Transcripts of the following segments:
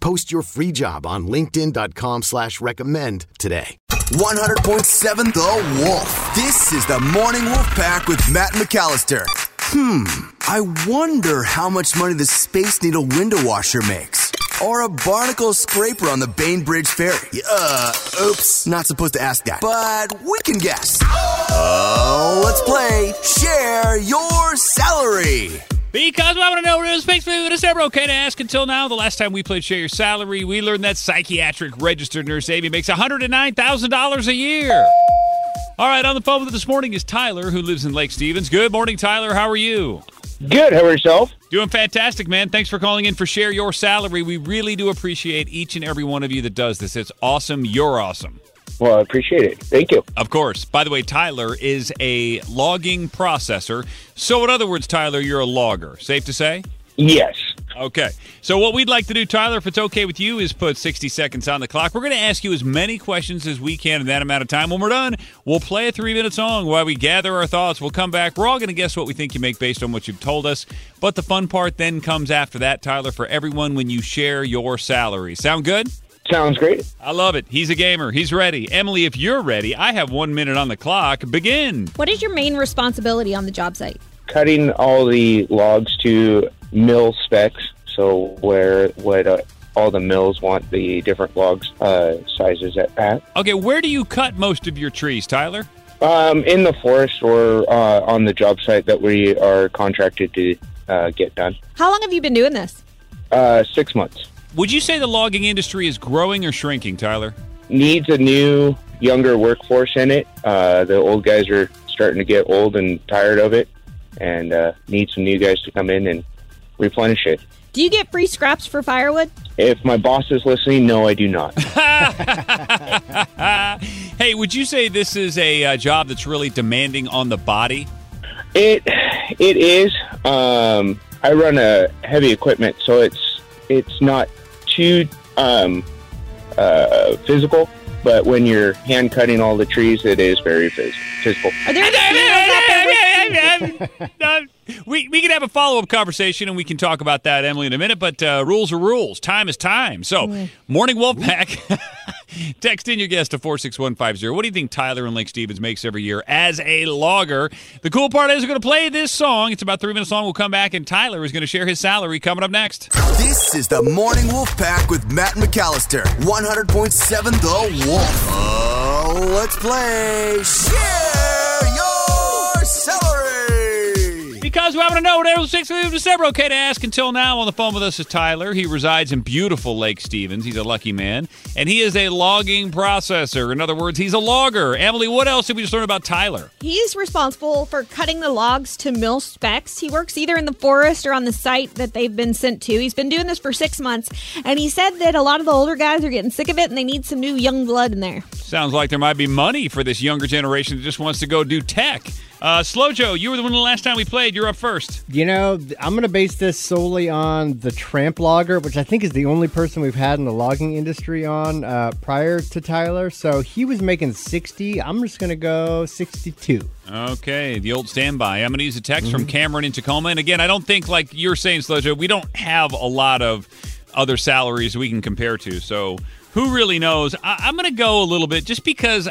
Post your free job on linkedin.com slash recommend today. 100.7 The Wolf. This is the Morning Wolf Pack with Matt McAllister. Hmm, I wonder how much money the Space Needle window washer makes. Or a barnacle scraper on the Bainbridge Ferry. Uh, oops, not supposed to ask that. But we can guess. Oh, let's play Share Your Salary. Because I want to know what it is makes me it's never okay to ask until now. The last time we played Share Your Salary, we learned that psychiatric registered nurse Amy makes $109,000 a year. All right, on the phone with us this morning is Tyler, who lives in Lake Stevens. Good morning, Tyler. How are you? Good. How are yourself? Doing fantastic, man. Thanks for calling in for Share Your Salary. We really do appreciate each and every one of you that does this. It's awesome. You're awesome. Well, I appreciate it. Thank you. Of course. By the way, Tyler is a logging processor. So, in other words, Tyler, you're a logger. Safe to say? Yes. Okay. So, what we'd like to do, Tyler, if it's okay with you, is put 60 seconds on the clock. We're going to ask you as many questions as we can in that amount of time. When we're done, we'll play a three minute song while we gather our thoughts. We'll come back. We're all going to guess what we think you make based on what you've told us. But the fun part then comes after that, Tyler, for everyone when you share your salary. Sound good? Sounds great. I love it. He's a gamer. He's ready. Emily, if you're ready, I have one minute on the clock. Begin. What is your main responsibility on the job site? Cutting all the logs to mill specs, so where what uh, all the mills want the different logs uh, sizes at, at. Okay, where do you cut most of your trees, Tyler? Um, in the forest or uh, on the job site that we are contracted to uh, get done. How long have you been doing this? Uh, six months. Would you say the logging industry is growing or shrinking, Tyler? Needs a new, younger workforce in it. Uh, the old guys are starting to get old and tired of it, and uh, need some new guys to come in and replenish it. Do you get free scraps for firewood? If my boss is listening, no, I do not. hey, would you say this is a uh, job that's really demanding on the body? It it is. Um, I run a heavy equipment, so it's it's not too um, uh, physical. But when you're hand cutting all the trees, it is very phys- physical. Are there any females out there with- Uh, we, we can have a follow up conversation and we can talk about that, Emily, in a minute. But uh, rules are rules. Time is time. So, Morning Wolfpack, text in your guess to 46150. What do you think Tyler and Lake Stevens makes every year as a logger? The cool part is we're going to play this song. It's about three minutes long. We'll come back and Tyler is going to share his salary coming up next. This is the Morning Wolf Pack with Matt McAllister. 100.7 The Wolf. Oh, let's play Share Because we want to know what April 6th of December. Okay to ask until now. On the phone with us is Tyler. He resides in beautiful Lake Stevens. He's a lucky man. And he is a logging processor. In other words, he's a logger. Emily, what else did we just learn about Tyler? He's responsible for cutting the logs to mill specs. He works either in the forest or on the site that they've been sent to. He's been doing this for six months, and he said that a lot of the older guys are getting sick of it and they need some new young blood in there. Sounds like there might be money for this younger generation that just wants to go do tech. Uh, Slow Joe, you were the one the last time we played. You're up first. You know, I'm going to base this solely on the tramp logger, which I think is the only person we've had in the logging industry on uh, prior to Tyler. So he was making 60. I'm just going to go 62. Okay, the old standby. I'm going to use a text from Cameron in Tacoma. And again, I don't think, like you're saying, Slow Joe, we don't have a lot of other salaries we can compare to. So who really knows? I- I'm going to go a little bit just because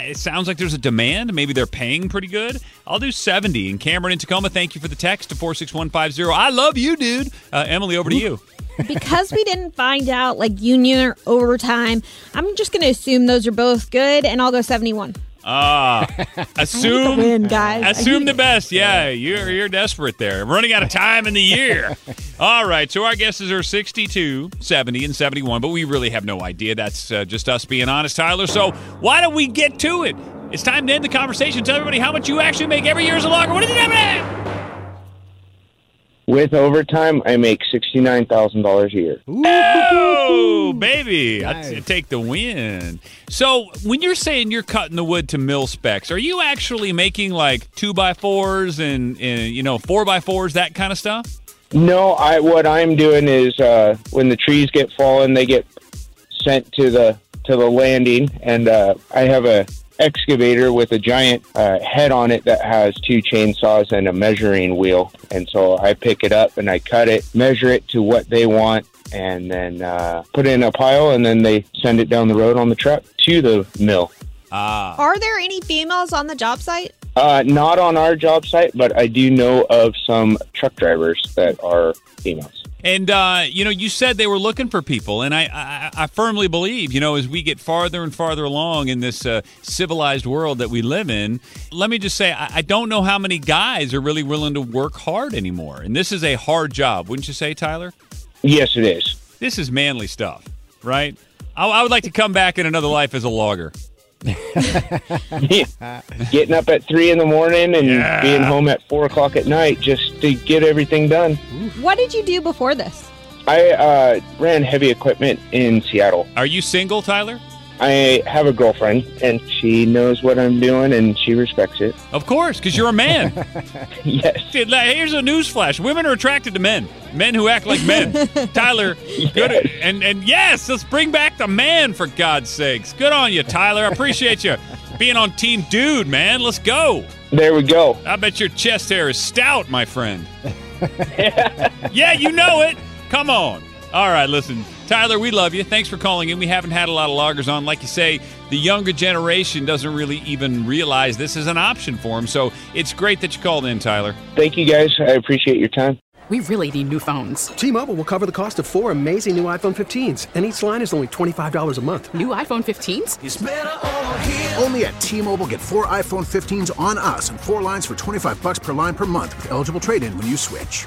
it sounds like there's a demand. Maybe they're paying pretty good. I'll do 70. And Cameron in Tacoma, thank you for the text to 46150. I love you, dude. Uh, Emily, over to you. because we didn't find out like union or overtime, I'm just going to assume those are both good, and I'll go 71. Ah, assume win, guys. Assume the best. Yeah, you're you're desperate there. We're running out of time in the year. All right, so our guesses are 62, 70, and 71, but we really have no idea. That's uh, just us being honest, Tyler. So why don't we get to it? It's time to end the conversation. Tell everybody how much you actually make every year as a logger. What is it, Eminem? With overtime, I make sixty-nine thousand dollars a year. Oh, baby. I take the win. So, when you're saying you're cutting the wood to mill specs, are you actually making like two by fours and, and you know, four by fours, that kind of stuff? No, I what I'm doing is uh, when the trees get fallen, they get sent to the to the landing, and uh, I have a excavator with a giant uh, head on it that has two chainsaws and a measuring wheel, and so I pick it up and I cut it, measure it to what they want, and then uh, put it in a pile, and then they send it down the road on the truck to the mill. Ah. Are there any females on the job site? Uh, not on our job site, but I do know of some truck drivers that are females. And uh, you know, you said they were looking for people, and I, I, I firmly believe, you know, as we get farther and farther along in this uh, civilized world that we live in, let me just say, I, I don't know how many guys are really willing to work hard anymore. And this is a hard job, wouldn't you say, Tyler? Yes, it is. This is manly stuff, right? I, I would like to come back in another life as a logger. Getting up at three in the morning and Yeah. being home at four o'clock at night just to get everything done. What did you do before this? I uh, ran heavy equipment in Seattle. Are you single, Tyler? I have a girlfriend, and she knows what I'm doing, and she respects it. Of course, because you're a man. yes. Dude, here's a news flash: women are attracted to men, men who act like men. Tyler, good, and and yes, let's bring back the man for God's sakes. Good on you, Tyler. I appreciate you being on Team Dude, man. Let's go. There we go. I bet your chest hair is stout, my friend. yeah, you know it. Come on. All right, listen, Tyler, we love you. Thanks for calling in. We haven't had a lot of loggers on. Like you say, the younger generation doesn't really even realize this is an option for them. So it's great that you called in, Tyler. Thank you, guys. I appreciate your time. We really need new phones. T-Mobile will cover the cost of four amazing new iPhone 15s, and each line is only $25 a month. New iPhone 15s? Only at T-Mobile get four iPhone 15s on us and four lines for 25 bucks per line per month with eligible trade-in when you switch.